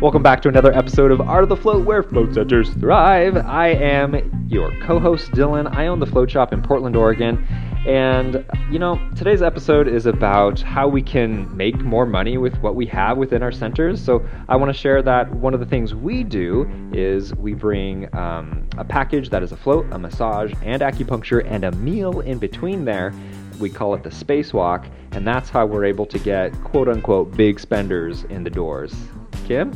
Welcome back to another episode of Art of the Float, where float centers thrive. I am your co-host Dylan. I own the float shop in Portland, Oregon, and you know today's episode is about how we can make more money with what we have within our centers. So I want to share that one of the things we do is we bring um, a package that is a float, a massage, and acupuncture, and a meal in between there. We call it the spacewalk, and that's how we're able to get quote unquote big spenders in the doors. Kim?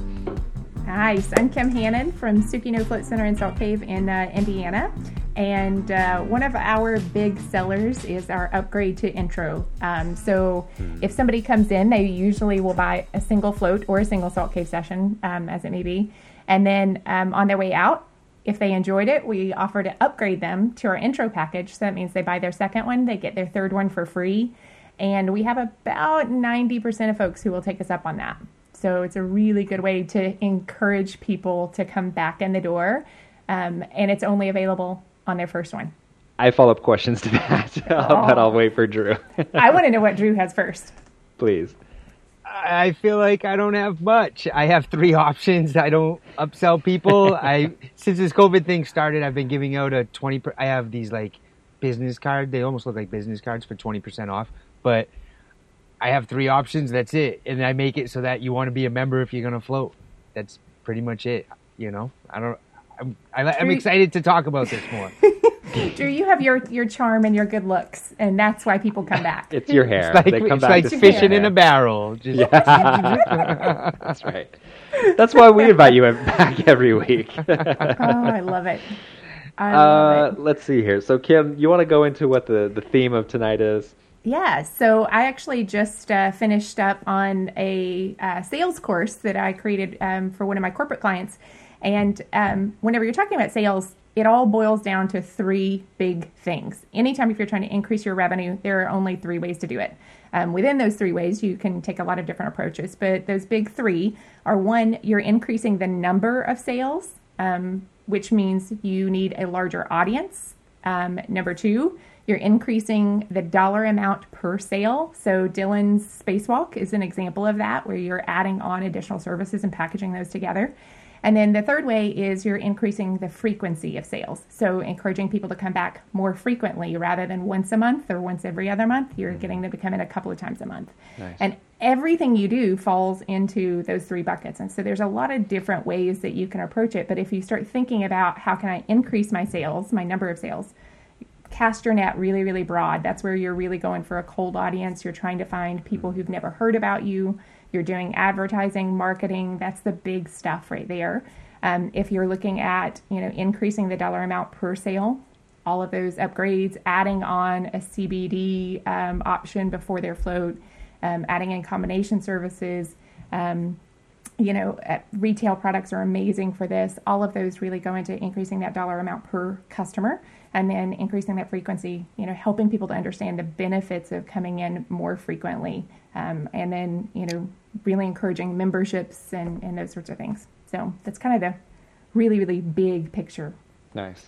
Nice. I'm Kim Hannon from Suki No Float Center in Salt Cave in uh, Indiana. And uh, one of our big sellers is our upgrade to intro. Um, so if somebody comes in, they usually will buy a single float or a single Salt Cave session, um, as it may be. And then um, on their way out, if they enjoyed it, we offer to upgrade them to our intro package. So that means they buy their second one, they get their third one for free. And we have about 90% of folks who will take us up on that. So it's a really good way to encourage people to come back in the door. Um, and it's only available on their first one. I have follow up questions to that, but I'll wait for Drew. I want to know what Drew has first. Please. I feel like I don't have much. I have three options. I don't upsell people. I since this COVID thing started, I've been giving out a twenty. Per, I have these like business cards. They almost look like business cards for twenty percent off. But I have three options. That's it, and I make it so that you want to be a member if you're gonna float. That's pretty much it. You know, I don't. I'm, I, I'm excited to talk about this more. Drew, you have your, your charm and your good looks, and that's why people come back. It's your hair. It's like, they come it's back like to fishing in a barrel. Just, That's right. That's why we invite you back every week. oh, I love it. I uh, love it. let's see here. So, Kim, you want to go into what the, the theme of tonight is? Yeah, so I actually just uh, finished up on a uh, sales course that I created um, for one of my corporate clients. And um, whenever you're talking about sales, it all boils down to three big things. Anytime if you're trying to increase your revenue, there are only three ways to do it. Um, within those three ways, you can take a lot of different approaches, but those big three are one, you're increasing the number of sales, um, which means you need a larger audience. Um, number two, you're increasing the dollar amount per sale. So Dylan's Spacewalk is an example of that, where you're adding on additional services and packaging those together. And then the third way is you're increasing the frequency of sales. So encouraging people to come back more frequently rather than once a month or once every other month. You're mm-hmm. getting them to come in a couple of times a month. Nice. And everything you do falls into those three buckets. And so there's a lot of different ways that you can approach it. But if you start thinking about how can I increase my sales, my number of sales, cast your net really, really broad. That's where you're really going for a cold audience. You're trying to find people who've never heard about you. You're doing advertising, marketing. That's the big stuff right there. Um, if you're looking at, you know, increasing the dollar amount per sale, all of those upgrades, adding on a CBD um, option before their float, um, adding in combination services, um, you know, retail products are amazing for this. All of those really go into increasing that dollar amount per customer and then increasing that frequency, you know, helping people to understand the benefits of coming in more frequently. Um, and then, you know, really encouraging memberships and, and those sorts of things. So that's kind of the really, really big picture Nice.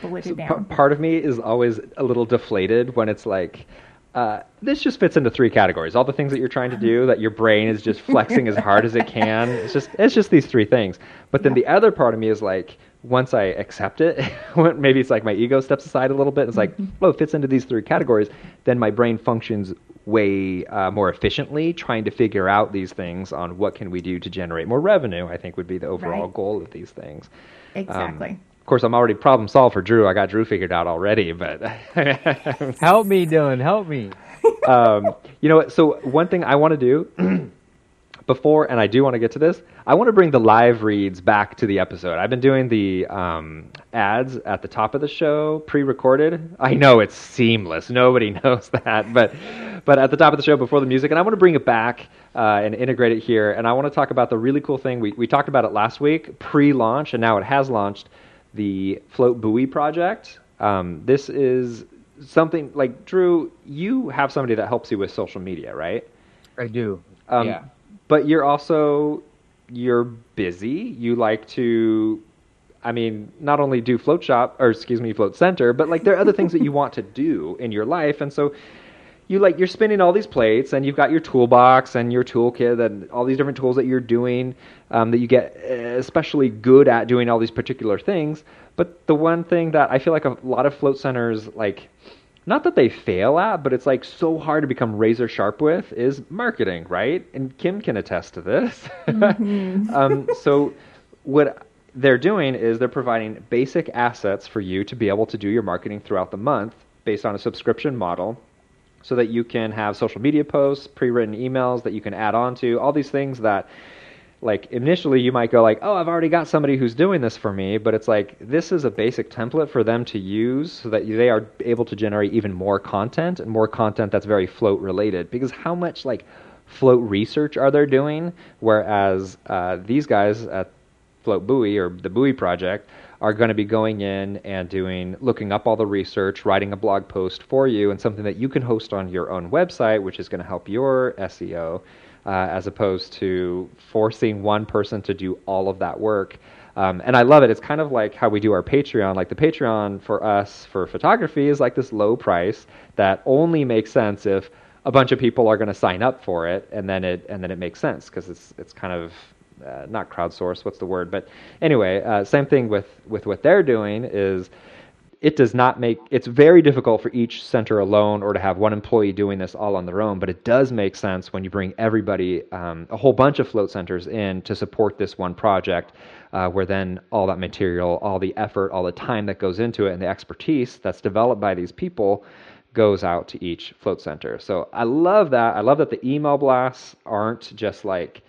So pa- part of me is always a little deflated when it's like, uh, this just fits into three categories. All the things that you're trying to do, that your brain is just flexing as hard as it can. It's just, it's just these three things. But then the other part of me is like, once I accept it, maybe it's like my ego steps aside a little bit. It's like, oh, it fits into these three categories. Then my brain functions way uh, more efficiently, trying to figure out these things on what can we do to generate more revenue. I think would be the overall Right. goal of these things. Um, exactly. Of course, I'm already problem solved for Drew. I got Drew figured out already, but help me, Dylan. Help me. um, you know what? So one thing I want to do before, and I do want to get to this, I want to bring the live reads back to the episode. I've been doing the um, ads at the top of the show, pre-recorded. I know it's seamless. Nobody knows that, but but at the top of the show before the music, and I want to bring it back uh, and integrate it here. And I want to talk about the really cool thing we we talked about it last week, pre-launch, and now it has launched the Float Buoy project. Um, this is something like Drew. You have somebody that helps you with social media, right? I do. Um, yeah. But you're also you're busy. You like to, I mean, not only do float shop or excuse me, float center, but like there are other things that you want to do in your life, and so you like you're spinning all these plates and you've got your toolbox and your toolkit and all these different tools that you're doing um, that you get especially good at doing all these particular things. But the one thing that i feel like a lot of float centers like not that they fail at but it's like so hard to become razor sharp with is marketing right? And kim can attest to this. Um, so what they're doing is they're providing basic assets for you to be able to do your marketing throughout the month based on a subscription model so that you can have social media posts, pre-written emails that you can add on to, all these things that like initially you might go like, "Oh, I've already got somebody who's doing this for me," but it's like this is a basic template for them to use so that they are able to generate even more content and more content that's very float related. Because how much like float research are they doing? Whereas uh, these guys at float buoy or the buoy project are going to be going in and doing looking up all the research, writing a blog post for you, and something that you can host on your own website, which is going to help your SEO, uh, as opposed to forcing one person to do all of that work. Um, and I love it. It's kind of like how we do our Patreon. Like the Patreon for us for photography is like this low price that only makes sense if a bunch of people are going to sign up for it, and then it and then it makes sense because it's it's kind of uh, not crowdsource. What's the word? But anyway, uh, same thing with with what they're doing is it does not make it's very difficult for each center alone or to have one employee doing this all on their own but it does make sense when you bring everybody um, a whole bunch of float centers in to support this one project uh, where then all that material all the effort all the time that goes into it and the expertise that's developed by these people goes out to each float center so i love that i love that the email blasts aren't just like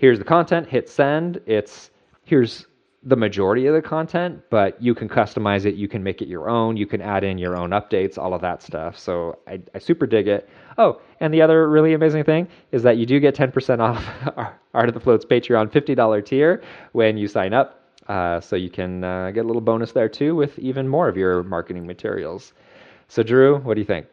here's the content, hit send. It's here's the majority of the content, but you can customize it. You can make it your own. You can add in your own updates, all of that stuff. So I, I super dig it. Oh, and the other really amazing thing is that you do get 10% off our Art of the Floats Patreon $50 tier when you sign up. Uh, so you can uh, get a little bonus there too with even more of your marketing materials. So, Drew, what do you think?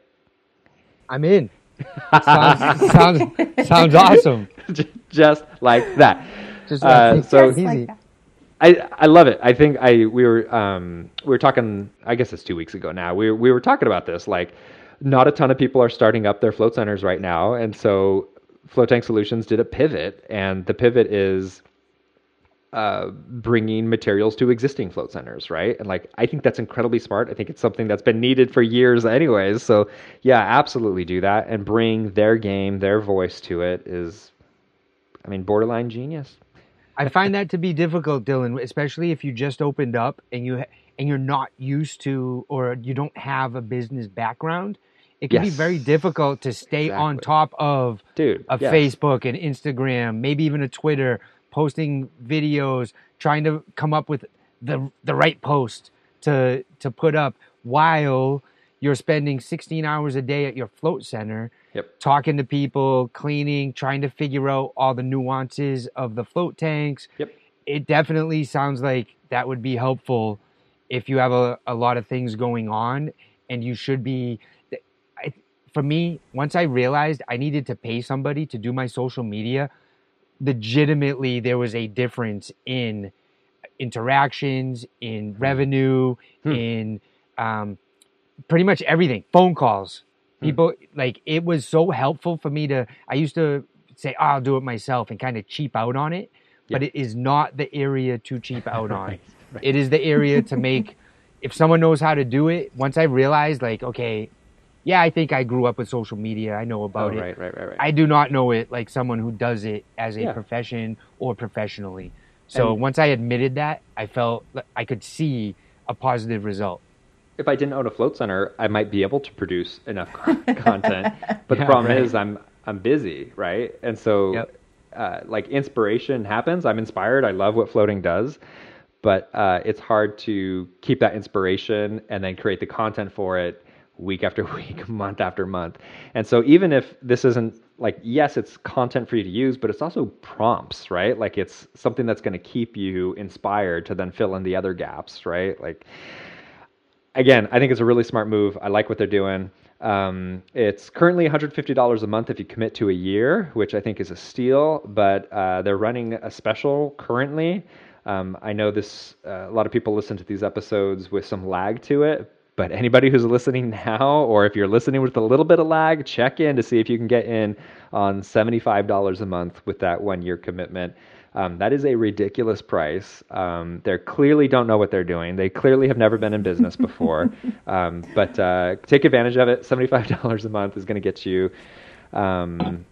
I'm in. sounds, sounds, sounds awesome. Just like that. Just Uh, like, so- Just like that. I I love it. I think I we were um we were talking. I guess it's two weeks ago now. We we were talking about this. Like, not a ton of people are starting up their float centers right now, and so Float Tank Solutions did a pivot, and the pivot is uh, bringing materials to existing float centers, right? And like, I think that's incredibly smart. I think it's something that's been needed for years, anyways. So yeah, absolutely do that and bring their game, their voice to it. Is, I mean, borderline genius. I find that to be difficult, Dylan, especially if you just opened up and you and you're not used to or you don't have a business background. It can be very difficult to stay on top of Dude, a yes. Facebook and Instagram, maybe even a Twitter, posting videos, trying to come up with the the right post to to put up while you're spending 16 hours a day at your float center Yep. talking to people, cleaning, trying to figure out all the nuances of the float tanks. Yep. It definitely sounds like that would be helpful if you have a, a lot of things going on and you should be I, for me once i realized i needed to pay somebody to do my social media legitimately there was a difference in interactions in revenue Hmm. in um, pretty much everything. Phone calls. Hmm. people like it was so helpful for me to i used to say oh, i'll do it myself and kind of cheap out on it. But it is not the area to cheap out on. Right, right. it is the area to make if someone knows how to do it once i realized like okay yeah i think i grew up with social media. I know Oh, about it. right, right, right, right. i do not know it like someone who does it as a Yeah. profession or professionally. So And- once i admitted that i felt like i could see a positive result if I didn't own a float center, I might be able to produce enough content. But the problem right. is, I'm I'm busy, right? And so, Yep. uh, like inspiration happens. I'm inspired. I love what floating does, but uh, it's hard to keep that inspiration and then create the content for it week after week, month after month. And so, even if this isn't like yes, it's content for you to use, but it's also prompts, right? Like it's something that's going to keep you inspired to then fill in the other gaps, right? Like again, I think it's a really smart move. I like what they're doing. Um, it's currently $150 a month if you commit to a year, which I think is a steal. But uh, they're running a special currently. Um, I know this. Uh, a lot of people listen to these episodes with some lag to it, But anybody who's listening now, or if you're listening with a little bit of lag, check in to see if you can get in on $75 a month with that one year commitment. Um, that is a ridiculous price. Um, they clearly don't know what they're doing. They clearly have never been in business before. um, but uh, take advantage of it. $75 a month is going to get you um,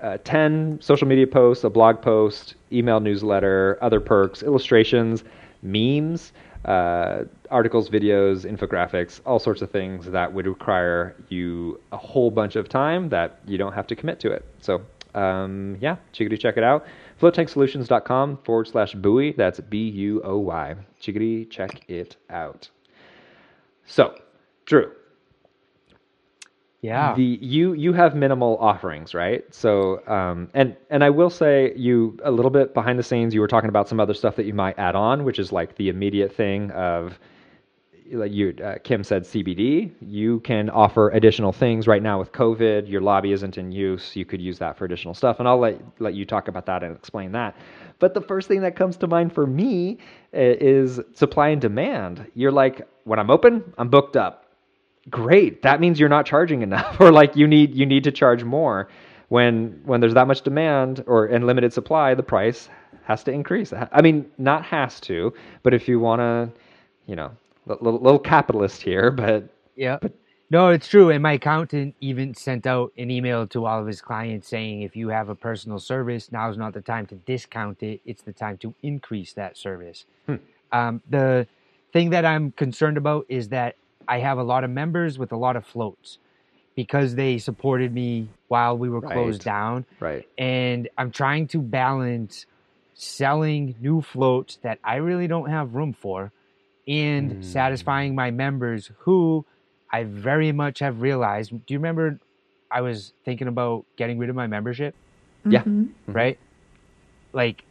uh, 10 social media posts, a blog post, email newsletter, other perks, illustrations, memes, uh, articles, videos, infographics, all sorts of things that would require you a whole bunch of time that you don't have to commit to it. So, um, yeah, check it out. FloatTankSolutions.com forward slash buoy. That's B U O Y. Chickadee, check it out. So, Drew, Yeah. the you you have minimal offerings, right? So um, and and I will say you a little bit behind the scenes. You were talking about some other stuff that you might add on, which is like the immediate thing of like you uh, Kim said CBD. You can offer additional things right now with COVID. Your lobby isn't in use. You could use that for additional stuff, and I'll let let you talk about that and explain that. But the first thing that comes to mind for me uh, is supply and demand. You're like, when I'm open, I'm booked up great that means you're not charging enough or like you need you need to charge more when when there's that much demand or and limited supply the price has to increase i mean not has to but if you want to you know little, little capitalist here but Yeah. No, it's true. And my accountant even sent out an email to all of his clients saying if you have a personal service, now's not the time to discount it. It's the time to increase that service. Hmm. Um, the thing that I'm concerned about is that I have a lot of members with a lot of floats because they supported me while we were closed Right. down. right And I'm trying to balance selling new floats that I really don't have room for and Hmm. satisfying my members who I very much have realized. Do you remember I was thinking about getting rid of my membership, Yeah. Mhm. Mhm. right? Like,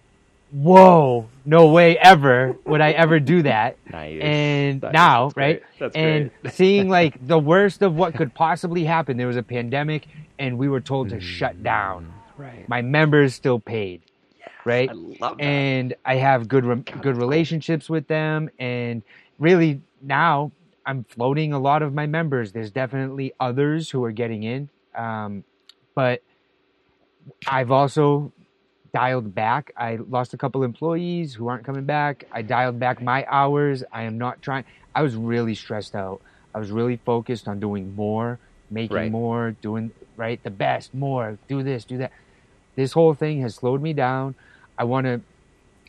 whoa, no way ever would I ever do that. nice And Nice. now, That's right? great. that's and great seeing like the worst of what could possibly happen. There was a pandemic and we were told to shut down. right My members still paid, right? i and I have good re- good cool. relationships with them, and really now I'm floating a lot of my members. There's definitely others who are getting in, um, but I've also dialed back. I lost a couple employees who aren't coming back. I dialed back my hours. I am not trying. I was really stressed out. I was really focused on doing more, making Right. more, doing right the best, more, do this, do that. This whole thing has slowed me down. I want to.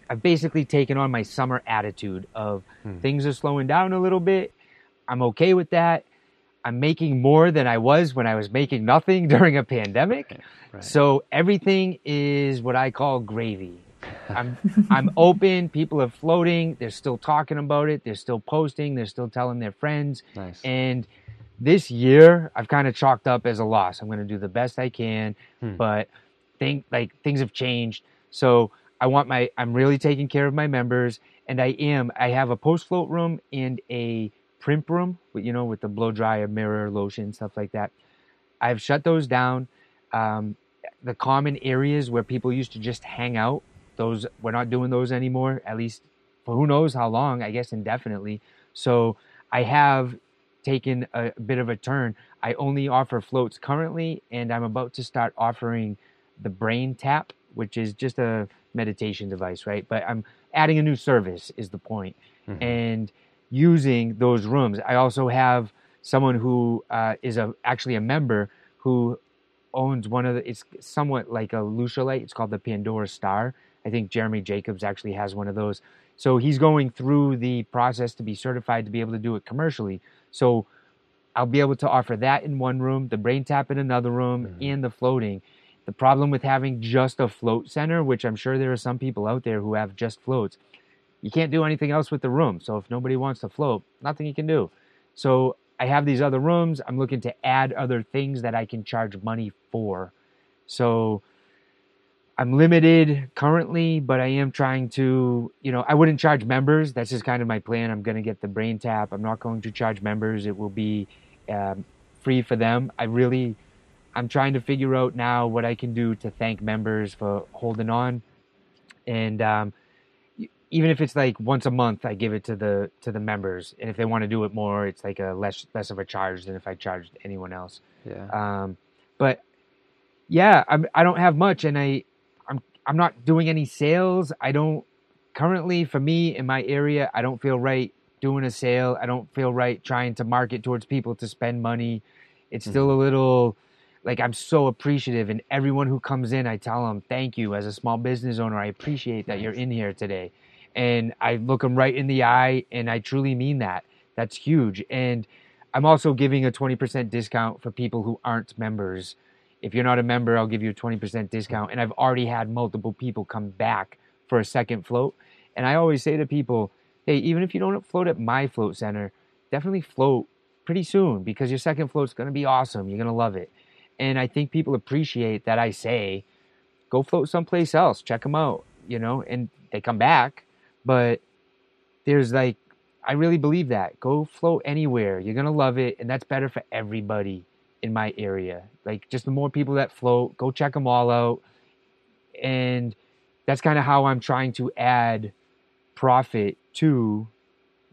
I've basically taken on my summer attitude of Hmm. things are slowing down a little bit. I'm okay with that. I'm making more than I was when I was making nothing during a pandemic. Right. So everything is what I call gravy. I'm I'm open. People are floating. They're still talking about it. They're still posting. They're still telling their friends. nice And this year, I've kind of chalked up as a loss. I'm going to do the best I can, Hmm. but think like things have changed. So I want my. I'm really taking care of my members, and I am. I have a post float room and a primp room, you know, with the blow dryer, mirror, lotion, stuff like that. I've shut those down. Um, the common areas where people used to just hang out, those we're not doing those anymore. At least for who knows how long. I guess indefinitely. So I have taken a bit of a turn. I only offer floats currently, and I'm about to start offering the Brain Tap, which is just a meditation device, right? But I'm adding a new service, is the point, Mhm. and using those rooms. I also have someone who uh, is a actually a member who owns one of the. It's somewhat like a Lucia light. It's called the Pandora Star. I think Jeremy Jacobs actually has one of those. So he's going through the process to be certified to be able to do it commercially. So I'll be able to offer that in one room, the brain tap in another room, Mhm. and the floating. The problem with having just a float center, which I'm sure there are some people out there who have just floats, you can't do anything else with the room. So if nobody wants to float, nothing you can do. So I have these other rooms. I'm looking to add other things that I can charge money for. So I'm limited currently, but I am trying to, you know, I wouldn't charge members. That's just kind of my plan. I'm going to get the brain tap. I'm not going to charge members. It will be um, free for them. I really, I'm trying to figure out now what I can do to thank members for holding on. And um, even if it's like once a month, I give it to the to the members, and if they want to do it more, it's like a less less of a charge than if I charged anyone else. Yeah. Um, but yeah, I'm, I don't have much, and I I'm I'm not doing any sales. I don't currently for me in my area. I don't feel right doing a sale. I don't feel right trying to market towards people to spend money. It's still a little like I'm so appreciative, and everyone who comes in, I tell them thank you as a small business owner. I appreciate that you're in here today, and I look them right in the eye, and I truly mean that. That's huge, and I'm also giving a 20% discount for people who aren't members. If you're not a member, I'll give you a 20% discount. And I've already had multiple people come back for a second float. And I always say to people, hey, even if you don't float at my float center, definitely float pretty soon because your second float's going to be awesome. You're going to love it. And I think people appreciate that I say, go float someplace else, check them out, you know, and they come back. But there's like, I really believe that. Go float anywhere. You're going to love it. And that's better for everybody in my area. Like, just the more people that float, go check them all out. And that's kind of how I'm trying to add profit to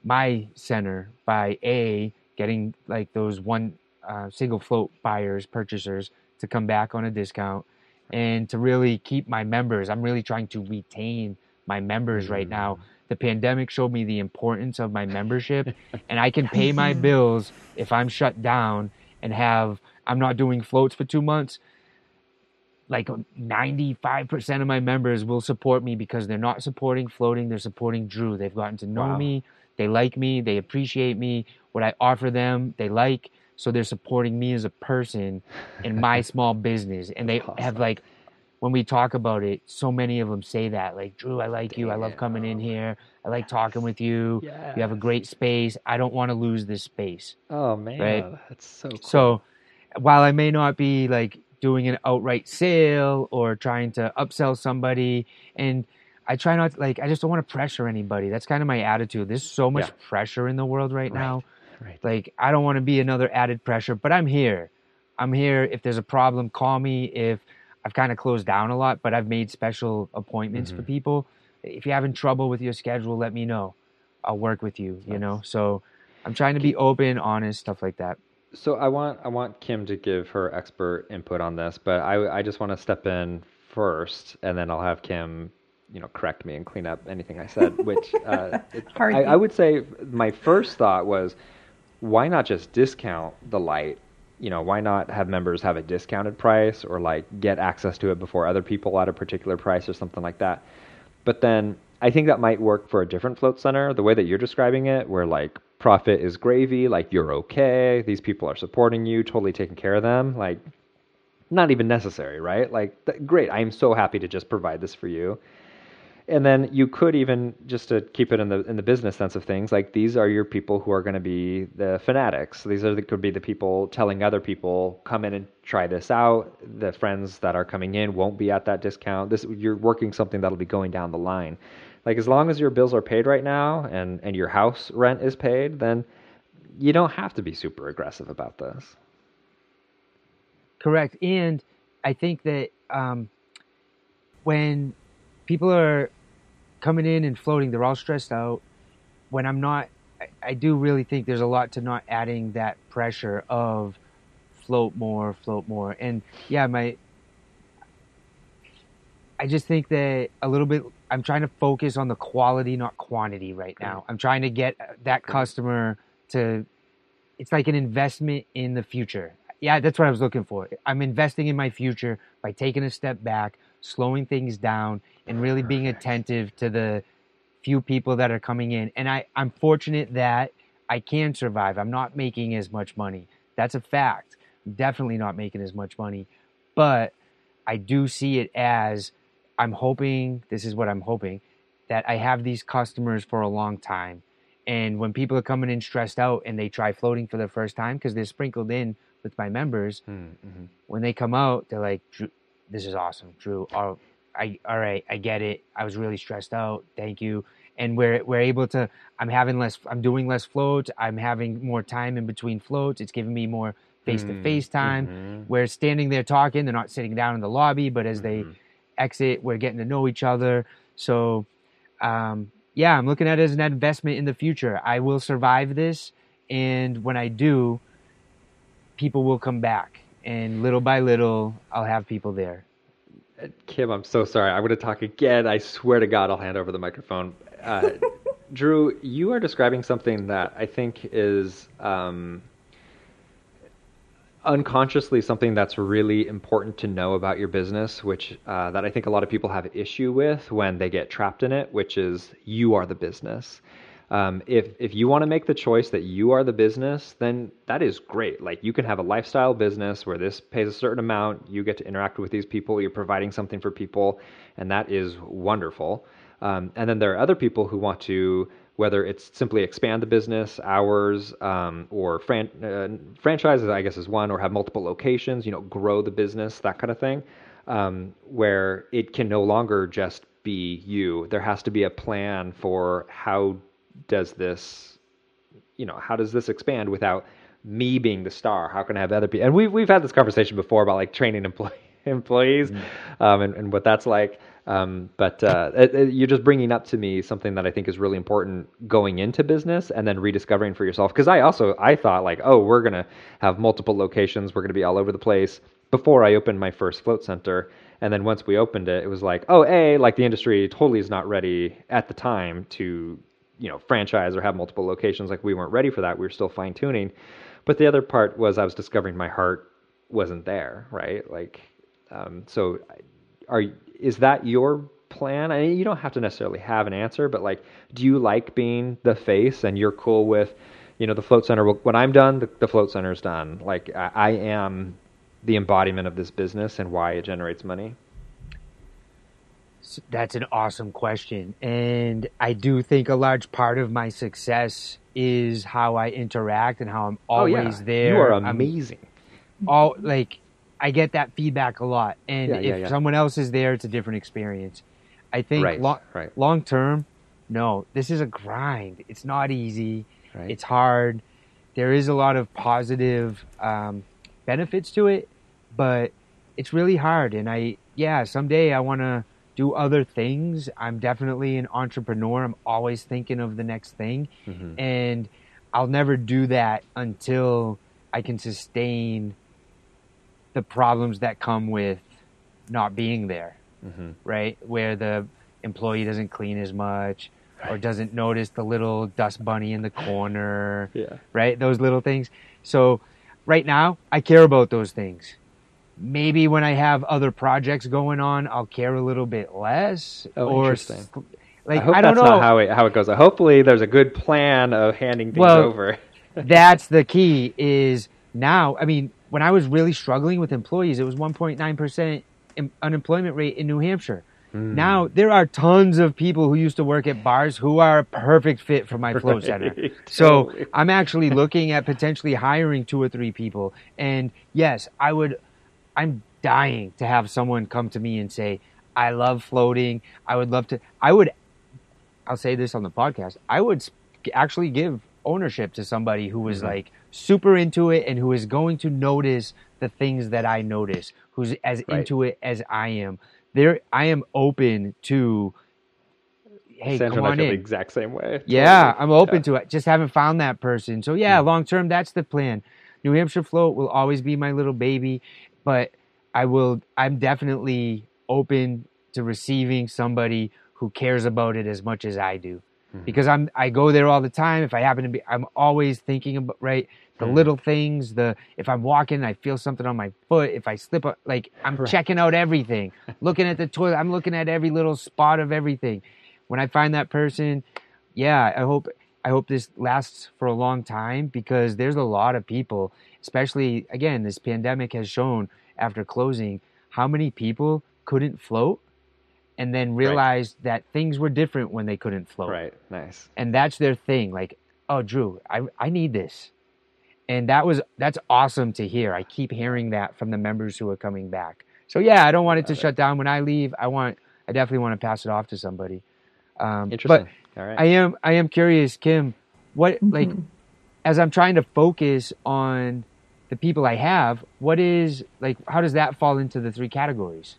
my center by A, getting like those one uh, single float buyers, purchasers to come back on a discount and to really keep my members. I'm really trying to retain my members right now. The pandemic showed me the importance of my membership, and I can pay my bills if I'm shut down and have I'm not doing floats for two months. Like 95% of my members will support me because they're not supporting floating, they're supporting Drew. They've gotten to know Wow. me, they like me, they appreciate me, what I offer them, they like. So they're supporting me as a person in my small business. And they have like, when we talk about it, so many of them say that, like, Drew, I like you. I love coming in here. I like talking with you. You have a great space. I don't want to lose this space. Oh man, Right. that's so cool. So while I may not be like doing an outright sale or trying to upsell somebody, and I try not like I just don't want to pressure anybody. That's kind of my attitude. There's so much Yeah. pressure in the world right, Right. now. Right. Like I don't want to be another added pressure, but I'm here. I'm here. If there's a problem, call me. If I've kind of closed down a lot, but I've made special appointments for Mhm. people. If you're having trouble with your schedule, let me know. I'll work with you. You know. So I'm trying to be open, honest, stuff like that. So I want I want Kim to give her expert input on this, but I I just want to step in first, and then I'll have Kim, you know, correct me and clean up anything I said. Which uh, I, I would say my first thought was, why not just discount the light? You know, why not have members have a discounted price or like get access to it before other people at a particular price or something like that? But then I think that might work for a different float center, the way that you're describing it, where like profit is gravy, like you're okay, these people are supporting you, totally taking care of them, like not even necessary, right? Like th- great, I am so happy to just provide this for you. And then you could even just to keep it in the in the business sense of things, like these are your people who are going to be the fanatics. These are the, could be the people telling other people, come in and try this out. The friends that are coming in won't be at that discount. This you're working something that'll be going down the line. Like as long as your bills are paid right now and and your house rent is paid, then you don't have to be super aggressive about this. Correct. And I think that um, when people are coming in and floating, they're all stressed out. When I'm not, I, I do really think there's a lot to not adding that pressure of float more, float more. And yeah, my, I just think that a little bit, I'm trying to focus on the quality, not quantity right now. I'm trying to get that customer to, it's like an investment in the future. Yeah, that's what I was looking for. I'm investing in my future by taking a step back, slowing things down, and really being attentive to the few people that are coming in. And I, I'm fortunate that I can survive. I'm not making as much money. That's a fact. I'm definitely not making as much money. But I do see it as I'm hoping, this is what I'm hoping, that I have these customers for a long time. And when people are coming in stressed out and they try floating for the first time, because they're sprinkled in with my members, Mm-hmm. when they come out, they're like, "This is awesome, Drew. Oh, I all right, I get it. I was really stressed out. Thank you." And we're we're able to. I'm having less. I'm doing less floats. I'm having more time in between floats. It's giving me more face to face time. Mhm. We're standing there talking. They're not sitting down in the lobby, but as they Mhm. exit, we're getting to know each other. So, um, yeah, I'm looking at it as an investment in the future. I will survive this, and when I do, people will come back, and little by little, I'll have people there. Kim, I'm so sorry. I'm going to talk again. I swear to God, I'll hand over the microphone. Uh, Drew, you are describing something that I think is um, unconsciously something that's really important to know about your business, which uh, that I think a lot of people have issue with when they get trapped in it, which is you are the business. Um, if if you want to make the choice that you are the business, then that is great. Like you can have a lifestyle business where this pays a certain amount, you get to interact with these people, you're providing something for people, and that is wonderful. Um, and then there are other people who want to whether it's simply expand the business hours um, or fran- uh, franchises, I guess is one, or have multiple locations, you know, grow the business, that kind of thing, um, where it can no longer just be you. There has to be a plan for how does this, you know, how does this expand without me being the star? How can I have other people? And we've we've had this conversation before about like training employee, employees mm-hmm. um, and, and what that's like. Um, but uh, it, it, you're just bringing up to me something that I think is really important going into business and then rediscovering for yourself. Because I also I thought like, oh, we're gonna have multiple locations, we're gonna be all over the place before I opened my first float center. And then once we opened it, it was like, oh, a like the industry totally is not ready at the time to you know franchise or have multiple locations. Like we weren't ready for that. We were still fine tuning. But the other part was I was discovering my heart wasn't there, right? Like, um, so are is that your plan? I mean, you don't have to necessarily have an answer, but like, do you like being the face and you're cool with, you know, the float center? When I'm done, the, the float center's done. Like, I, I am the embodiment of this business and why it generates money. That's an awesome question. And I do think a large part of my success is how I interact and how I'm always oh, yeah. there. You are amazing. I'm all like I get that feedback a lot. And yeah, if yeah, yeah. someone else is there, it's a different experience. I think right, lo- right. long term, no, this is a grind. It's not easy. Right. It's hard. There is a lot of positive um, benefits to it, but it's really hard. And I, yeah, someday I want to do other things. I'm definitely an entrepreneur. I'm always thinking of the next thing. Mm-hmm. And I'll never do that until I can sustain the problems that come with not being there, mm-hmm. right? Where the employee doesn't clean as much or doesn't notice the little dust bunny in the corner, yeah. right? Those little things. So right now, I care about those things. Maybe when I have other projects going on, I'll care a little bit less. Oh, or interesting. Like I, hope I don't that's know. not how it how it goes. Hopefully, there's a good plan of handing things well, over. that's the key. Is now. I mean, when I was really struggling with employees, it was 1.9% unemployment rate in New Hampshire. Mm. Now there are tons of people who used to work at bars who are a perfect fit for my flow right. center. So I'm actually looking at potentially hiring two or three people. And yes, I would. I'm dying to have someone come to me and say, "I love floating. I would love to." I would. I'll say this on the podcast. I would actually give ownership to somebody who was mm-hmm. like super into it and who is going to notice the things that I notice, who's as right. into it as I am. There, I am open to. Hey, Sandra come on in. the exact same way. Yeah, I'm open yeah. to it. Just haven't found that person. So yeah, mm long term, that's the plan. New Hampshire float will always be my little baby, but I will. I'm definitely open to receiving somebody who cares about it as much as I do mm-hmm. because I'm I go there all the time. If I happen to be, I'm always thinking about right the mm-hmm. little things. The if I'm walking, I feel something on my foot. If I slip, like I'm right. checking out everything, looking at the toilet. I'm looking at every little spot of everything. When I find that person, yeah, I hope I hope this lasts for a long time because there's a lot of people, especially again, this pandemic has shown after closing how many people couldn't float and then realized right. that things were different when they couldn't float. Right. Nice. And that's their thing. Like, oh, Drew, I, I need this. And that was that's awesome to hear. I keep hearing that from the members who are coming back. So yeah, I don't want it to shut down when I leave. I want I definitely want to pass it off to somebody. Um, Interesting. But All right. I am I am curious, Kim. What mm-hmm. like as I'm trying to focus on the people I have, what is like how does that fall into the three categories?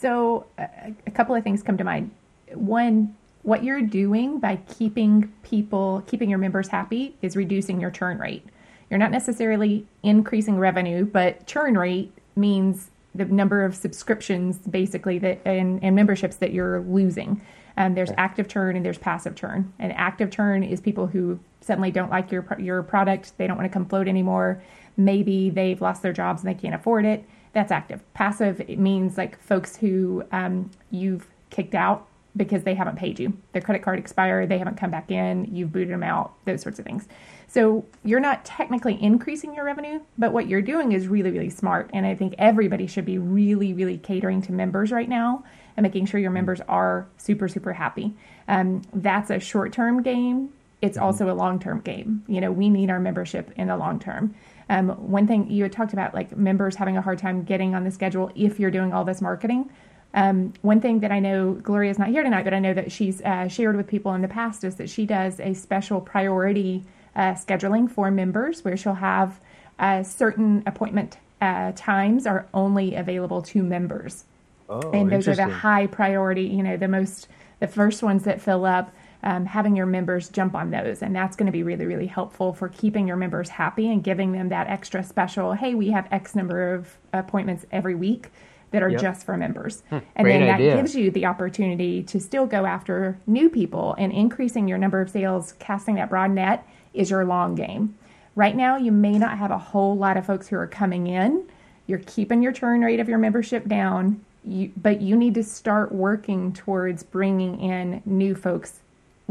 So, a, a couple of things come to mind. One, what you're doing by keeping people, keeping your members happy is reducing your churn rate. You're not necessarily increasing revenue, but churn rate means the number of subscriptions basically that and, and memberships that you're losing. And there's active churn and there's passive churn. And active churn is people who suddenly don't like your your product, they don't want to come float anymore. Maybe they've lost their jobs and they can't afford it. That's active. Passive it means like folks who um, you've kicked out because they haven't paid you. Their credit card expired, they haven't come back in, you've booted them out, those sorts of things. So you're not technically increasing your revenue, but what you're doing is really, really smart. And I think everybody should be really, really catering to members right now and making sure your members are super, super happy. Um, that's a short term game. It's mm-hmm. also a long term game. You know, we need our membership in the long term. Um, one thing you had talked about, like members having a hard time getting on the schedule if you're doing all this marketing. Um, one thing that I know Gloria's not here tonight, but I know that she's uh, shared with people in the past is that she does a special priority uh, scheduling for members where she'll have uh, certain appointment uh, times are only available to members. Oh, and those are the high priority, you know, the most, the first ones that fill up. Um, having your members jump on those. And that's going to be really, really helpful for keeping your members happy and giving them that extra special, hey, we have X number of appointments every week that are yep. just for members. Hmm, and then that idea. gives you the opportunity to still go after new people and increasing your number of sales, casting that broad net is your long game. Right now, you may not have a whole lot of folks who are coming in. You're keeping your churn rate of your membership down, you, but you need to start working towards bringing in new folks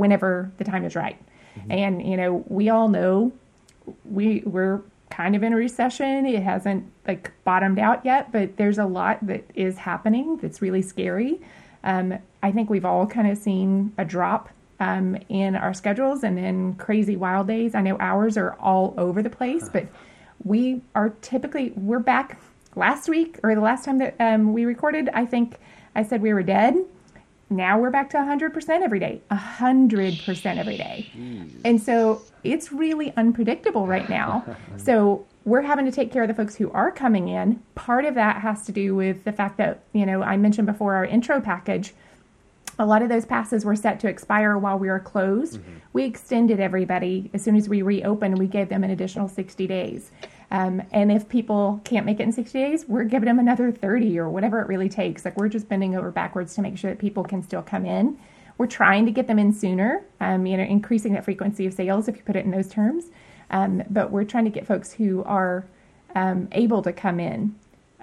whenever the time is right. Mm-hmm. And you know, we all know we we're kind of in a recession. It hasn't like bottomed out yet, but there's a lot that is happening that's really scary. Um, I think we've all kind of seen a drop um, in our schedules and in crazy wild days. I know ours are all over the place, but we are typically we're back last week or the last time that um, we recorded. I think I said we were dead now we're back to 100% every day. 100% every day. Jeez. and so it's really unpredictable right now. So we're having to take care of the folks who are coming in. Part of that has to do with the fact that you know i mentioned before our intro package. A lot of those passes were set to expire while we were closed. Mm-hmm. we extended everybody. As soon as we reopened we gave them an additional 60 days um, and if people can't make it in 60 days, we're giving them another 30 or whatever it really takes. Like we're just bending over backwards to make sure that people can still come in. We're trying to get them in sooner, um, you know, increasing that frequency of sales if you put it in those terms. Um, but we're trying to get folks who are um, able to come in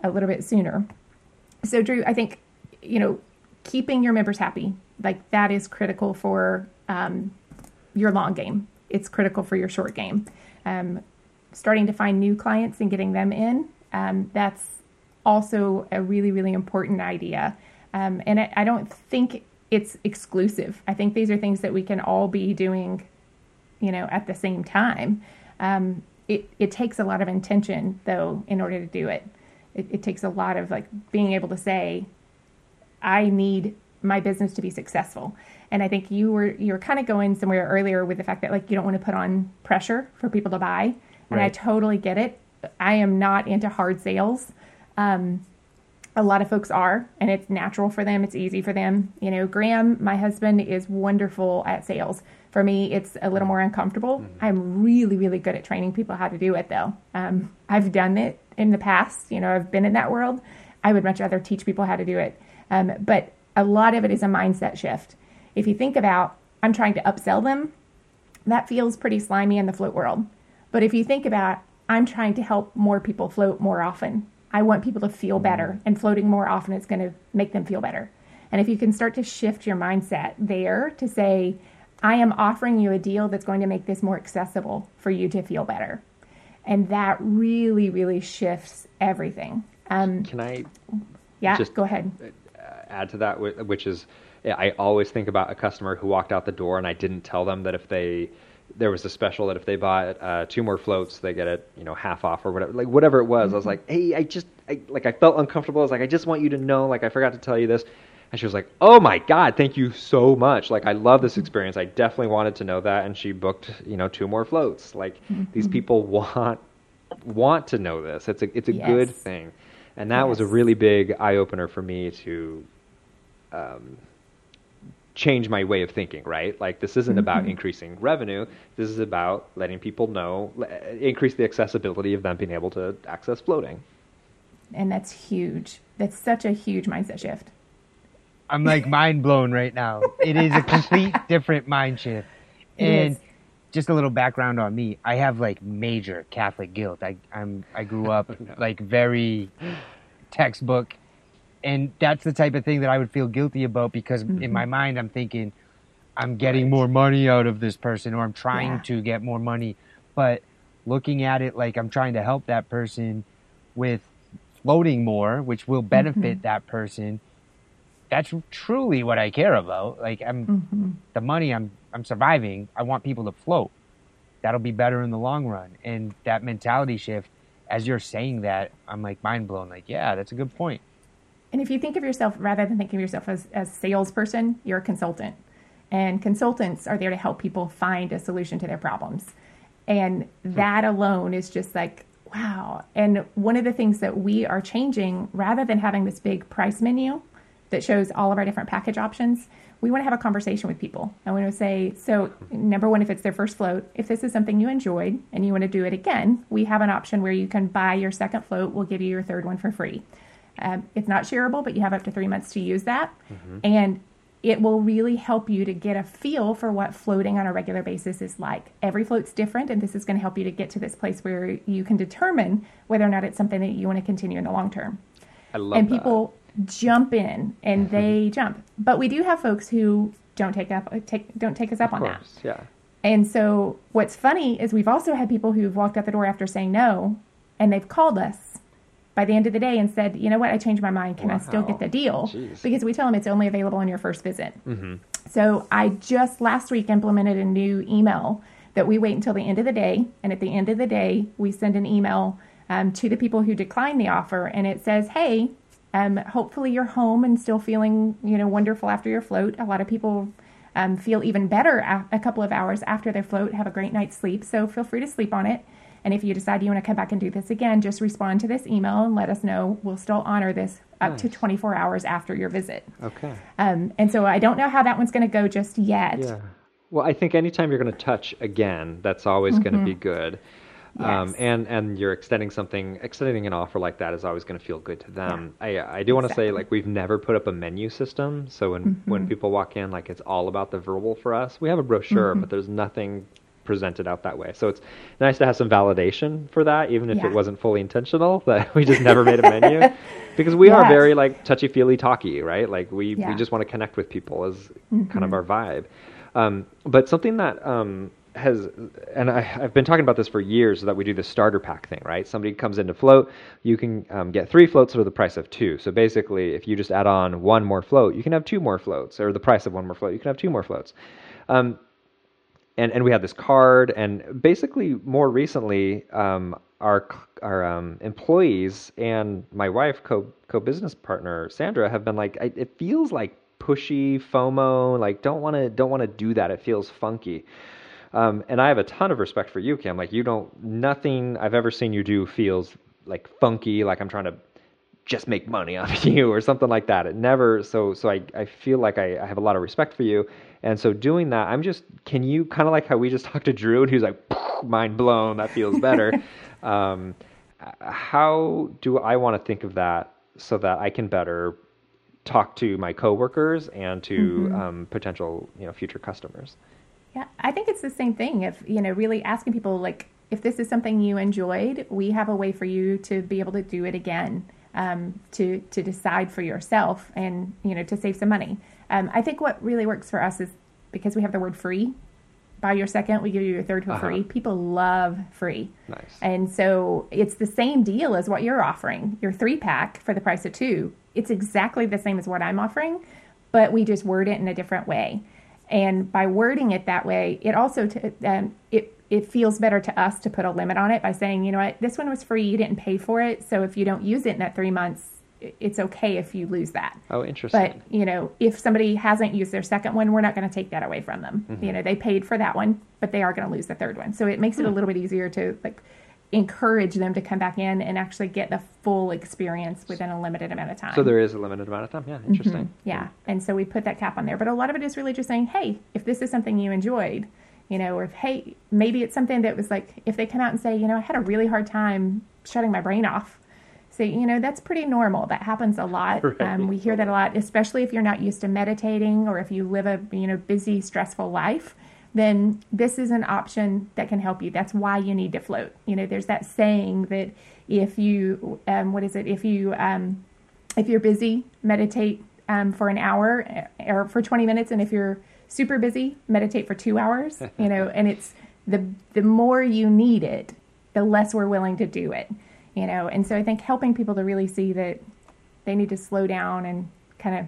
a little bit sooner. So, Drew, I think, you know, keeping your members happy, like that is critical for um, your long game. It's critical for your short game. Um, starting to find new clients and getting them in, um, that's also a really, really important idea. Um, and I, I, don't think it's exclusive. I think these are things that we can all be doing, you know, at the same time. Um, it, it takes a lot of intention, though, in order to do it. it. It takes a lot of like being able to say, I need my business to be successful. And I think you were you were kind of going somewhere earlier with the fact that like you don't want to put on pressure for people to buy and right. I totally get it. I am not into hard sales. Um, a lot of folks are, and it's natural for them. It's easy for them. You know, Graham, my husband, is wonderful at sales. For me, it's a little more uncomfortable. Mm-hmm. I'm really, really good at training people how to do it, though. Um, I've done it in the past. You know, I've been in that world. I would much rather teach people how to do it. Um, but a lot of it is a mindset shift. If you think about, I'm trying to upsell them, that feels pretty slimy in the float world. But if you think about, I'm trying to help more people float more often. I want people to feel better, mm-hmm. and floating more often is going to make them feel better. And if you can start to shift your mindset there to say, I am offering you a deal that's going to make this more accessible for you to feel better. And that really, really shifts everything. Um, Can I? Yeah, just go ahead. Add to that, which is, I always think about a customer who walked out the door and I didn't tell them that if they there was a special that if they bought uh, two more floats, they get it, you know, half off or whatever, like whatever it was. Mm-hmm. I was mm-hmm. like, hey, I just, I, like, I felt uncomfortable. I was like, I just want you to know, like, I forgot to tell you this. And she was like, oh my God, thank you so much. Like, I love this mm-hmm. experience. I definitely wanted to know that. And she booked, you know, two more floats. Like, mm-hmm. these people want, want to know this. It's a, it's a yes. good thing. And that yes. was a really big eye opener for me to, um, change my way of thinking, right? Like this isn't about Mm-hmm. increasing revenue. This is about letting people know, le- increase the accessibility of them being able to access floating. And that's huge. That's such a huge mindset shift. I'm like mind blown right now. It is a complete different mind shift. And just a little background on me. I have like major Catholic guilt. I I'm I grew up like very textbook and that's the type of thing that I would feel guilty about because in my mind I'm thinking I'm getting more money out of this person or I'm trying Yeah. to get more money. But looking at it like I'm trying to help that person with floating more, which will benefit that person. That's truly what I care about. Like I'm Mm-hmm. the money I'm I'm surviving. I want people to float. That'll be better in the long run. And that mentality shift, as you're saying that, I'm like mind blown. Like, yeah, that's a good point. And if you think of yourself, rather than thinking of yourself as, a salesperson, you're a consultant. And consultants are there to help people find a solution to their problems. And hmm. that alone is just like, wow. And one of the things that we are changing, rather than having this big price menu that shows all of our different package options, we want to have a conversation with people. I want to say, so number one, if it's their first float, if this is something you enjoyed and you want to do it again, we have an option where you can buy your second float. We'll give you your third one for free. Um, it's not shareable, but you have up to three months to use that. And it will really help you to get a feel for what floating on a regular basis is like. Every float's different, and this is going to help you to get to this place where you can determine whether or not it's something that you want to continue in the long term. I love and that. people jump in and they jump. But we do have folks who don't take up take don't take us up of on that. yeah. And so what's funny is we've also had people who've walked out the door after saying no and they've called us by the end of the day and said, you know what, I changed my mind. Can I still get the deal? Jeez. Because we tell them it's only available on your first visit. Mm-hmm. So I just last week implemented a new email that we wait until the end of the day. And at the end of the day, we send an email um, to the people who decline the offer. And it says, hey, um, hopefully you're home and still feeling, you know, wonderful after your float. A lot of people um, feel even better a, a couple of hours after their float, have a great night's sleep. So feel free to sleep on it. And if you decide you want to come back and do this again, just respond to this email and let us know. We'll still honor this up to 24 hours after your visit. Okay. Um, and so I don't know how that one's going to go just yet. Yeah. Well, I think anytime you're going to touch again, that's always going to be good. Um, Mm-hmm. Yes. and and you're extending something, extending an offer like that is always going to feel good to them. I I do want to say like we've never put up a menu system, so when when Mm-hmm. people walk in, like it's all about the verbal for us. We have a brochure, Mm-hmm. but there's nothing presented out that way. So it's nice to have some validation for that, even if Yeah. it wasn't fully intentional. That we just never made a menu, because we are very like touchy feely talky, right? Like we Yeah. we just want to connect with people is kind of our vibe. Um, but something that um, has, and I, I've been talking about this for years, that we do the starter pack thing, right? Somebody comes in to float, you can um, get three floats for the price of two. So basically, if you just add on one more float, you can have two more floats, or the price of one more float, you can have two more floats. Um, and and we had this card, and basically more recently, um, our our um, employees and my wife, co co business partner Sandra, have been like, it feels like pushy FOMO, like don't want to don't want to do that. It feels funky. Um, and I have a ton of respect for you, Kim. Like you don't nothing I've ever seen you do feels like funky, like I'm trying to just make money off you or something like that. It never so so I, I feel like I, I have a lot of respect for you. And so doing that, I'm just can you kind of like how we just talked to Drew and he was like mind blown, that feels better. um, how do I want to think of that so that I can better talk to my coworkers and to um, potential you know future customers? Yeah, I think it's the same thing. If you know, really asking people like, if this is something you enjoyed, we have a way for you to be able to do it again, um, to to decide for yourself, and you know, to save some money. Um, I think what really works for us is because we have the word free. Buy your second, we give you your third for Uh-huh. free. People love free. Nice. And so it's the same deal as what you're offering. Your three pack for the price of two. It's exactly the same as what I'm offering, but we just word it in a different way. And by wording it that way, it also t- um, it it feels better to us to put a limit on it by saying, you know what, this one was free, you didn't pay for it, so if you don't use it in that three months, it's okay if you lose that. Oh, interesting. But you know, if somebody hasn't used their second one, we're not going to take that away from them. Mm-hmm. You know, they paid for that one, but they are going to lose the third one. So it makes it Hmm. a little bit easier to like encourage them to come back in and actually get the full experience within a limited amount of time. So there is a limited amount of time. Yeah, interesting. Mm-hmm. Yeah. And so we put that cap on there. But a lot of it is really just saying, hey, if this is something you enjoyed, you know, or if, hey, maybe it's something that was like, if they come out and say, you know, I had a really hard time shutting my brain off. So, you know, that's pretty normal. That happens a lot. Right. Um, we hear that a lot, especially if you're not used to meditating or if you live a, you know, busy, stressful life then this is an option that can help you. That's why you need to float. You know, there's that saying that if you, um, what is it? If you, um, if you're busy, meditate um, for an hour eh, or for 20 minutes, and if you're super busy, meditate for two hours. You know, and it's the the more you need it, the less we're willing to do it. You know, and so I think helping people to really see that they need to slow down and kind of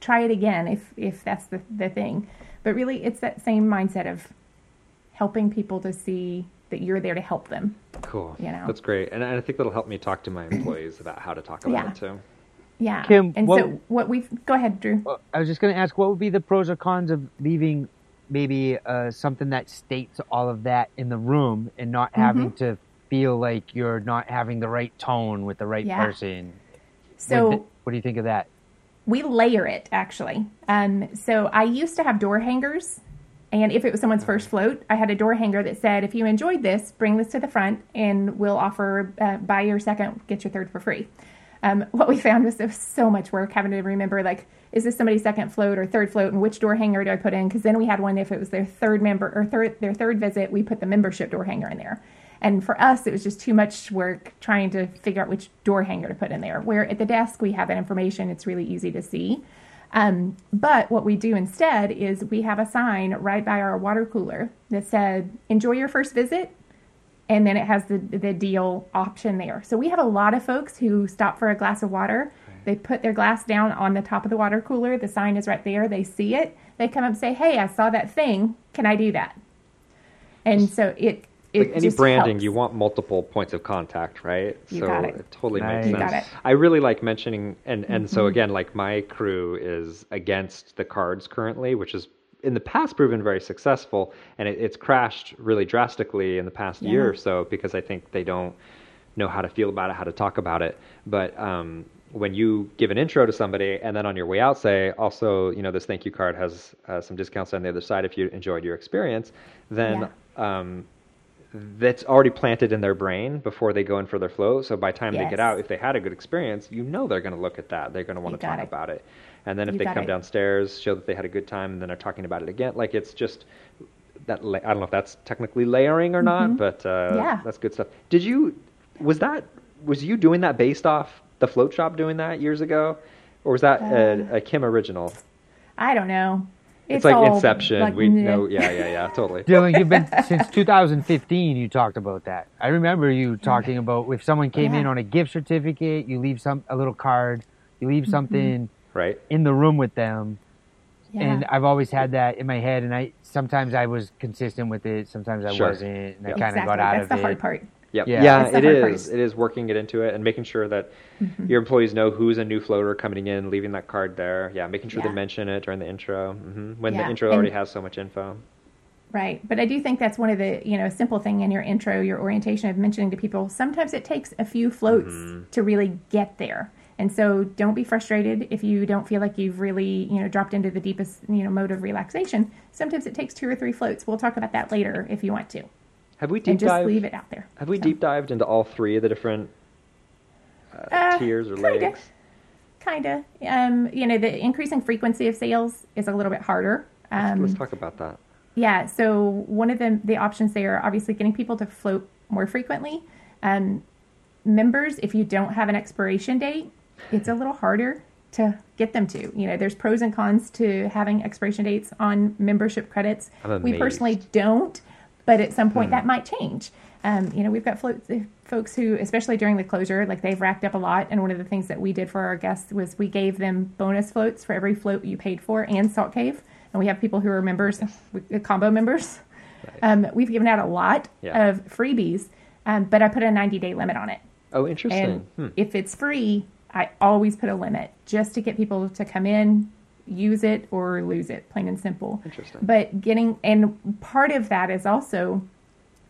try it again if if that's the the thing but really, it's that same mindset of helping people to see that you're there to help them. Cool. You know? That's great. And I think that'll help me talk to my employees about how to talk about Yeah. it too. Yeah. Kim, and what- so what we've go ahead, Drew. I was just going to ask, what would be the pros or cons of leaving maybe uh, something that states all of that in the room and not Mm-hmm. having to feel like you're not having the right tone with the right Yeah. person? So what, what do you think of that? we layer it actually. Um, so I used to have door hangers, and if it was someone's first float, I had a door hanger that said, "If you enjoyed this, bring this to the front, and we'll offer uh, buy your second, get your third for free." Um, what we found was there was so much work having to remember like, is this somebody's second float or third float, and which door hanger do I put in? Because then we had one if it was their third member or third their third visit, we put the membership door hanger in there. And for us, it was just too much work trying to figure out which door hanger to put in there. Where at the desk, we have that information, it's really easy to see. Um, but what we do instead is we have a sign right by our water cooler that said, Enjoy your first visit. And then it has the, the deal option there. So we have a lot of folks who stop for a glass of water. They put their glass down on the top of the water cooler. The sign is right there. They see it. They come up and say, Hey, I saw that thing. Can I do that? And so it, it Like any just branding, helps. you want multiple points of contact, right? You so got it. totally Nice. makes You sense. got it. I really like mentioning and and Mm-hmm. so again, like my crew is against the cards currently, which is in the past proven very successful, and it, it's crashed really drastically in the past year or so because I think they don't know how to feel about it, how to talk about it. But um, when you give an intro to somebody and then on your way out say, also, you know, this thank you card has uh, some discounts on the other side if you enjoyed your experience, then um, that's already planted in their brain before they go in for their flow. So by the time they get out, if they had a good experience, you know they're going to look at that. They're going to want You to talk it. about it. And then if You they come it. downstairs, show that they had a good time, and then are talking about it again. Like it's just that. La- I don't know if that's technically layering or not, but uh, Mm-hmm. Yeah. that's good stuff. Did you? Was that? Was you doing that based off the float shop doing that years ago, or was that a, a Kim original? I don't know. It's, like all, Inception. like, we meh. know. Yeah, yeah, yeah. Totally. Dylan, you've been since 2015. You talked about that. I remember you talking about if someone came in on a gift certificate, you leave some a little card, you leave something Right. in the room with them. Yeah. And I've always had that in my head, and I sometimes I was consistent with it, sometimes I Sure. wasn't, and I kind of exactly. got out That's of the it. hard part. Yep. Yeah. Yeah, That's the it hard part. is. It is working it into it and making sure that Mm-hmm. your employees know who's a new floater coming in, leaving that card there. Yeah, making sure Yeah. they mention it during the intro hmm when the Yeah, intro and- already has so much info. Right. But I do think that's one of the, you know, simple thing in your intro, your orientation of mentioning to people. Sometimes it takes a few floats Mm-hmm. to really get there. And so don't be frustrated if you don't feel like you've really, you know, dropped into the deepest, you know, mode of relaxation. Sometimes it takes two or three floats. We'll talk about that later if you want to. Have we and deep just dived? leave it out there. Have we So, deep dived into all three of the different uh, Uh, tiers or kinda. legs? Kinda. Um, you know, the increasing frequency of sales is a little bit harder. Um, Let's talk about that. Yeah, so one of the the options there are obviously getting people to float more frequently. Um, members, if you don't have an expiration date, it's a little harder to get them to. You know, there's pros and cons to having expiration dates on membership credits. We personally don't, but at some point that might change. Um, you know, we've got floats, folks who, especially during the closure, like they've racked up a lot. And one of the things that we did for our guests was we gave them bonus floats for every float you paid for and Salt Cave. And we have people who are members, combo members. Um, we've given out a lot Yeah. of freebies, um, but I put a 90 day limit on it. Oh, interesting. And Hmm. if it's free, I always put a limit just to get people to come in, use it, or lose it, plain and simple. Interesting. But getting, and part of that is also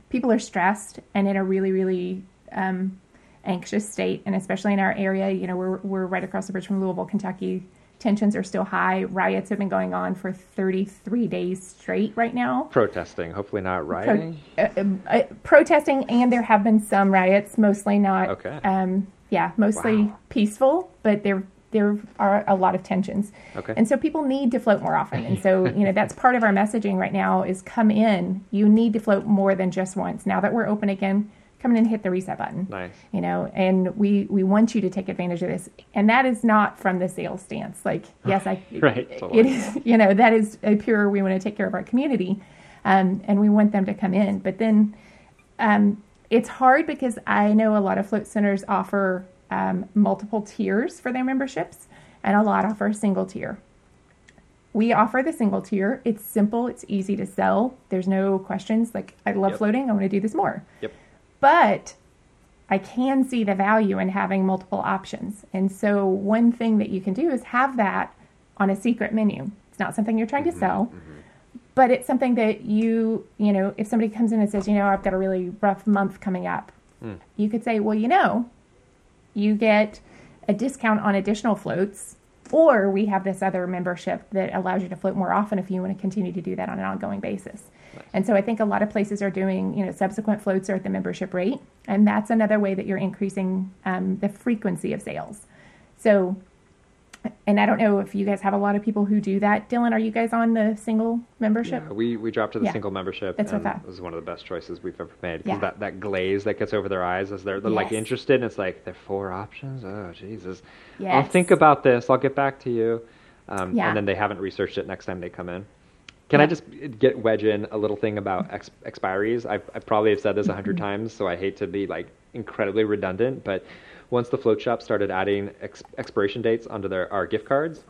people are stressed and in a really, really um, anxious state, and especially in our area, you know, we're we're right across the bridge from Louisville, Kentucky. Tensions are still high. Riots have been going on for 33 days straight right now. Protesting, hopefully not rioting. Pro- uh, uh, protesting, and there have been some riots, mostly not. Okay. Um, yeah, mostly Wow. peaceful, but there there are a lot of tensions. Okay. And so people need to float more often. And so, you know, that's part of our messaging right now is come in. You need to float more than just once. Now that we're open again, come in and hit the reset button. Nice. You know, and we we want you to take advantage of this. And that is not from the sales stance. Like, yes, I Right, it totally. is, you know, that is a pure we want to take care of our community. Um, and we want them to come in. But then um, it's hard because I know a lot of float centers offer um, multiple tiers for their memberships, and a lot offer a single tier. We offer the single tier. It's simple, it's easy to sell. There's no questions like, I love Yep. floating, I want to do this more. Yep. But I can see the value in having multiple options. And so, one thing that you can do is have that on a secret menu. It's not something you're trying to sell, but it's something that you, you know, if somebody comes in and says, you know, I've got a really rough month coming up, you could say, well, you know, you get a discount on additional floats, or we have this other membership that allows you to float more often if you want to continue to do that on an ongoing basis. And so I think a lot of places are doing, you know, subsequent floats are at the membership rate, and that's another way that you're increasing um, the frequency of sales. So, and I don't know if you guys have a lot of people who do that. Dylan, are you guys on the single membership? Yeah, we, we dropped to the Yeah. single membership, That's what and it was one of the best choices we've ever made. 'Cause Yeah. That that glaze that gets over their eyes as they're, they're like interested, and it's like there are four options. Oh Jesus! I'll think about this. I'll get back to you. Um, Yeah. And then they haven't researched it next time they come in. Can I just get wedge in a little thing about ex- expiries? I, I probably have said this a 100 Mm-hmm. times, so I hate to be like incredibly redundant. But once the float shop started adding ex- expiration dates onto their our gift cards,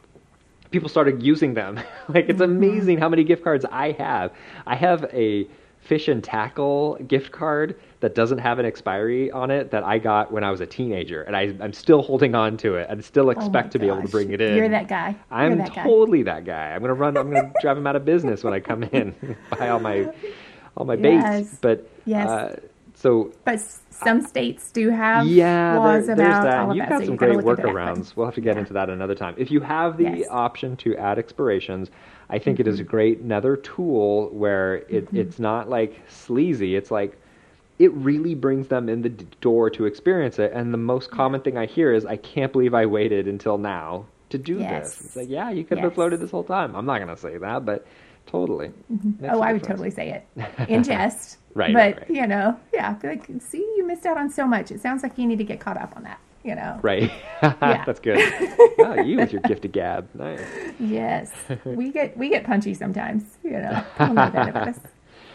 people started using them. like it's amazing how many gift cards I have. I have a fish and tackle gift card that doesn't have an expiry on it that I got when I was a teenager, and I, I'm still holding on to it. and still Oh expect my to be able to bring it in. You're that guy. I'm that guy. totally that guy. I'm gonna run. I'm gonna drive him out of business when I come in. buy all my all my Yes. baits. But Yes. uh, so But some states do have yeah, laws there, about that. all of You've that. got so some great that, workarounds. We'll have to get Yeah. into that another time. If you have the Yes. option to add expirations, I think it is Mm-hmm. a great another tool where it, it's not like sleazy. It's like it really brings them in the d- door to experience it. And the most common thing I hear is, "I can't believe I waited until now to do Yes. this." It's like, yeah, you could have floated this whole time. I'm not gonna say that, but totally. Mm-hmm. Makes Oh, I would totally say it in jest. Right, But, right, right. you know, yeah, be like, see, you missed out on so much. It sounds like you need to get caught up on that, you know? Right. That's good. oh, you with your gift of gab. Nice. Yes. we get we get punchy sometimes, you know.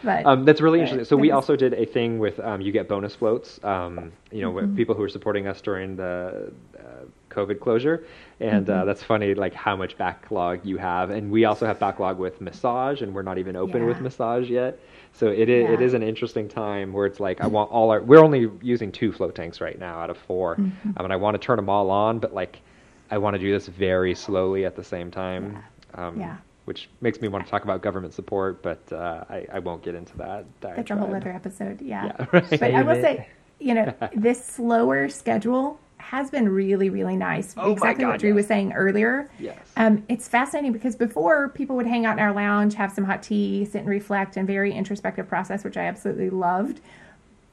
People know that about us. But Um, that's really interesting. So we also did a thing with um, you get bonus floats. Um, you know, Mm-hmm. with people who are supporting us during the uh, COVID closure, and Mm-hmm. uh, that's funny, like how much backlog you have. And we also have backlog with massage, and we're not even open with massage yet. So it is, it Yeah. is an interesting time where it's like I want all our. We're only using two float tanks right now out of 4 Mm-hmm. um, and I want to turn them all on, but like I want to do this very slowly at the same time. Um, Yeah. Which makes me want to talk about government support, but uh, I, I won't get into that. that's a whole other episode. Yeah. Yeah, right. But I will it. say, you know, this slower schedule has been really, really nice. Oh my exactly God, what Drew yes. was saying earlier. Yes. Um, it's fascinating because before people would hang out in our lounge, have some hot tea, sit and reflect, and very introspective process, which I absolutely loved.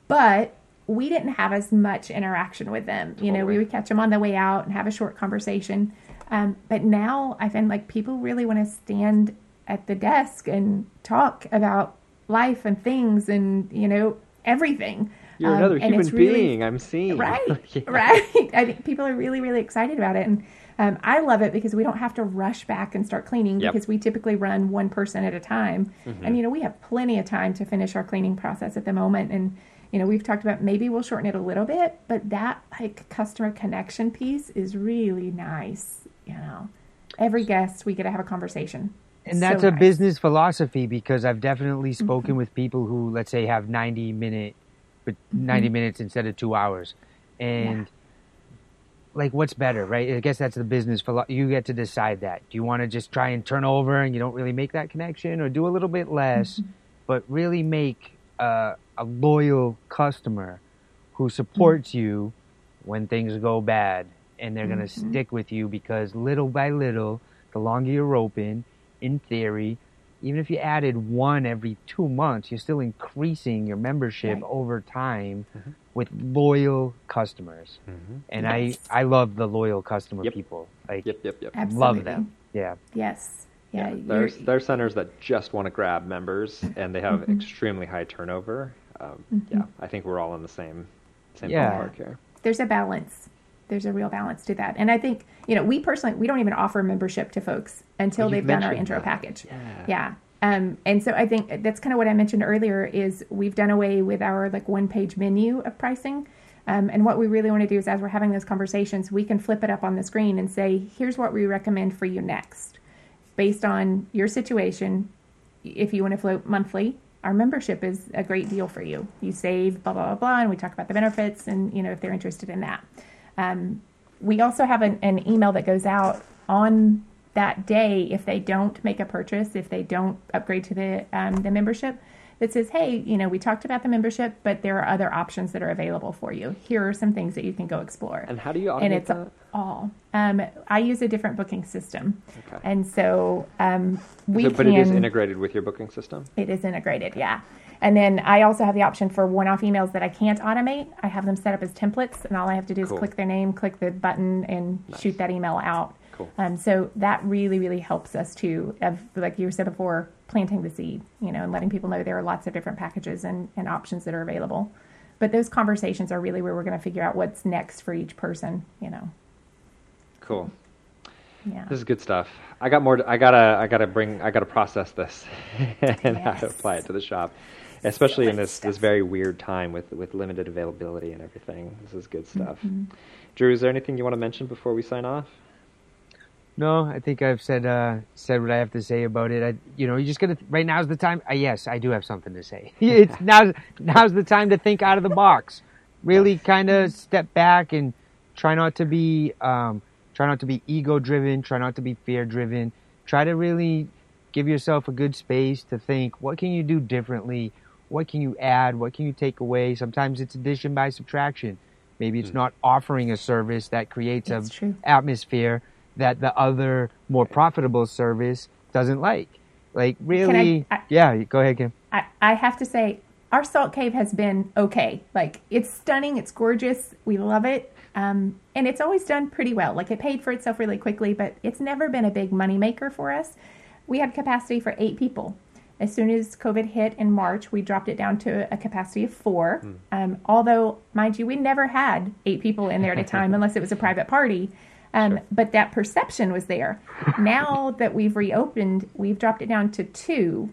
But we didn't have as much interaction with them. You know, we would catch them on the way out and have a short conversation. Um, but now I find like people really want to stand at the desk and talk about life and things and, you know, everything. You're Um, another human really- being. I'm seeing. Right, Yeah. right. I think people are really, really excited about it, and um, I love it because we don't have to rush back and start cleaning Yep. because we typically run one person at a time, and you know we have plenty of time to finish our cleaning process at the moment, and you know we've talked about maybe we'll shorten it a little bit, but that like customer connection piece is really nice. You know, every guest we get to have a conversation, And that's So a nice. business philosophy because I've definitely Mm-hmm. spoken with people who, let's say, have 90 minute, but Mm-hmm. 90 minutes instead of two hours. And like, what's better, right? I guess that's the business philo- You get to decide that. Do you want to just try and turn over and you don't really make that connection or do a little bit less, Mm-hmm. but really make uh, a loyal customer who supports you when things go bad and they're going to stick with you because little by little, the longer you're open, in theory, even if you added one every two months, you're still increasing your membership Right. over time with loyal customers. Mhm. And Yes. I, I love the loyal customer Yep. people. Like, Yep, yep, yep. Absolutely. love them. Yeah. Yes. Yeah. Yeah, you're- there's there's centers that just want to grab members and they have Mhm. extremely high turnover. Um, Mhm. Yeah, I think we're all in the same same Yeah. ballpark here. there's a balance. There's a real balance to that. And I think, you know, we personally, we don't even offer membership to folks until Well, they've done our intro that. package. Yeah. Yeah. Um, and so I think that's kind of what I mentioned earlier is we've done away with our like one page menu of pricing. Um, and what we really want to do is as we're having those conversations, we can flip it up on the screen and say, here's what we recommend for you next. Based on your situation, if you want to float monthly, our membership is a great deal for you. You save blah, blah, blah, blah, and we talk about the benefits and, you know, if they're interested in that. Um, we also have an, an email that goes out on that day if they don't make a purchase, if they don't upgrade to the um, the membership, that says, "Hey, you know, we talked about the membership, but there are other options that are available for you. Here are some things that you can go explore." And how do you automate and it's that? all. Um, I use a different booking system, Okay. and so um, we So- but it is integrated with your booking system. it is integrated, yeah. And then I also have the option for one-off emails that I can't automate. I have them set up as templates, and all I have to do is Cool. click their name, click the button, and Nice. shoot that email out. Cool. Um, so that really, really helps us to, of, like you said before, planting the seed, you know, and letting people know there are lots of different packages and, and options that are available. But those conversations are really where we're going to figure out what's next for each person, you know. Cool. Yeah. This is good stuff. I got more. To, I gotta. I gotta bring. I gotta process this and Yes. apply it to the shop, especially in Good this this very weird time with with limited availability and everything. This is good stuff. Mm-hmm. Drew, is there anything you want to mention before we sign off? No, I think I've said uh, said what I have to say about it. I, you know, you just gotta. Right now's the time. Uh, yes, I do have something to say. it's now. Now's the time to think out of the box. Really, kind of step back and try not to be. Um, try not to be ego driven. Try not to be fear driven. Try to really give yourself a good space to think. What can you do differently? What can you add? What can you take away? Sometimes it's addition by subtraction. Maybe it's not offering a service that creates an atmosphere that the other more profitable service doesn't like. Like really, I- yeah. Go ahead, Kim. I, I have to say, our salt cave has been okay. Like, it's stunning, it's gorgeous, we love it. Um, and it's always done pretty well. Like, it paid for itself really quickly, but it's never been a big money maker for us. We had capacity for eight people. As soon as COVID hit in March, we dropped it down to a capacity of four. Um, although, mind you, we never had eight people in there at a time unless it was a private party. Um, But that perception was there. now that we've reopened, we've dropped it down to two.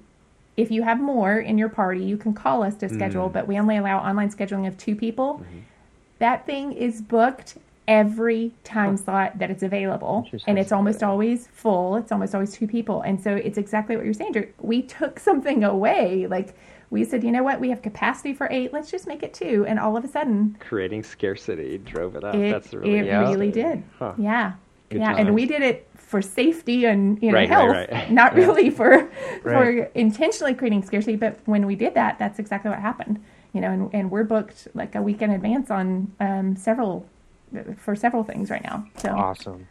If you have more in your party, you can call us to schedule, but we only allow online scheduling of two people. That thing is booked every time slot that it's available, and it's almost always full. It's almost always two people, and so it's exactly what you're saying. Drew. We took something away, like we said, you know what? We have capacity for eight. Let's just make it two, and all of a sudden, Creating scarcity drove it up. it, That's really it Yeah. really did. Huh. Yeah. Good yeah, times. and we did it for safety and you know Right, right, health, right. not Yeah. really for for intentionally creating scarcity. But when we did that, that's exactly what happened. You know, and, and we're booked like a week in advance on um, several for several things right now. So Awesome.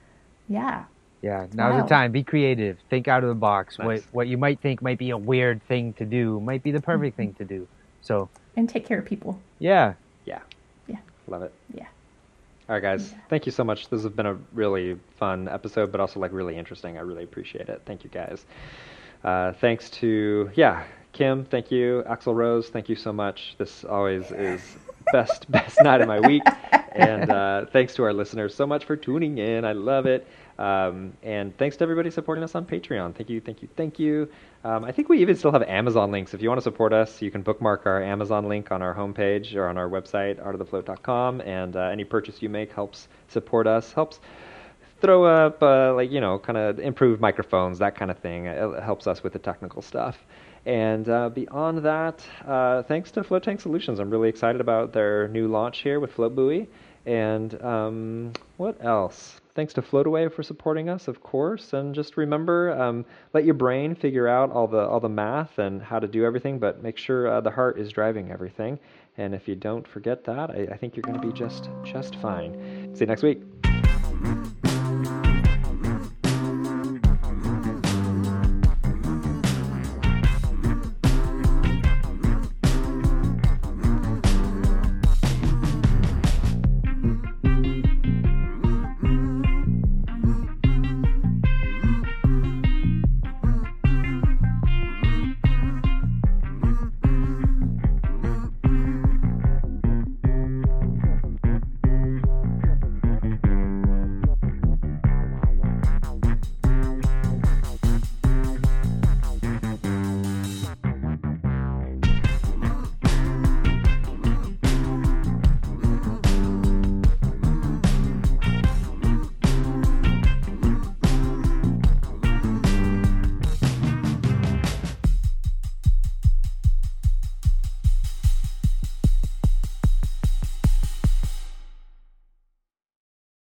yeah, Yeah, now's Wow. the time. Be creative. Think out of the box. What Nice. what you might think might be a weird thing to do might be the perfect thing to do. So and take care of people. yeah, Yeah. Yeah. Love it. Yeah. All right, guys. Thank you so much. This has been a really fun episode, but also like really interesting. I really appreciate it. Thank you, guys. Uh, thanks to yeah, Kim. Thank you, Axel Rose. Thank you so much. This always is best best night of my week. And uh, thanks to our listeners so much for tuning in. I love it. Um, and thanks to everybody supporting us on Patreon. Thank you, thank you, thank you. Um, I think we even still have Amazon links. If you want to support us, you can bookmark our Amazon link on our homepage or on our website, artofthefloat.com. And uh, any purchase you make helps support us, helps throw up, uh, like, you know, kind of improve microphones, that kind of thing. It helps us with the technical stuff. And uh, beyond that, uh, thanks to Float Tank Solutions. I'm really excited about their new launch here with Float Buoy. And um, what else? thanks to Floataway for supporting us, of course. And just remember, um, let your brain figure out all the all the math and how to do everything, but make sure uh, the heart is driving everything. And if you don't forget that, I, I think you're going to be just just fine. See you next week.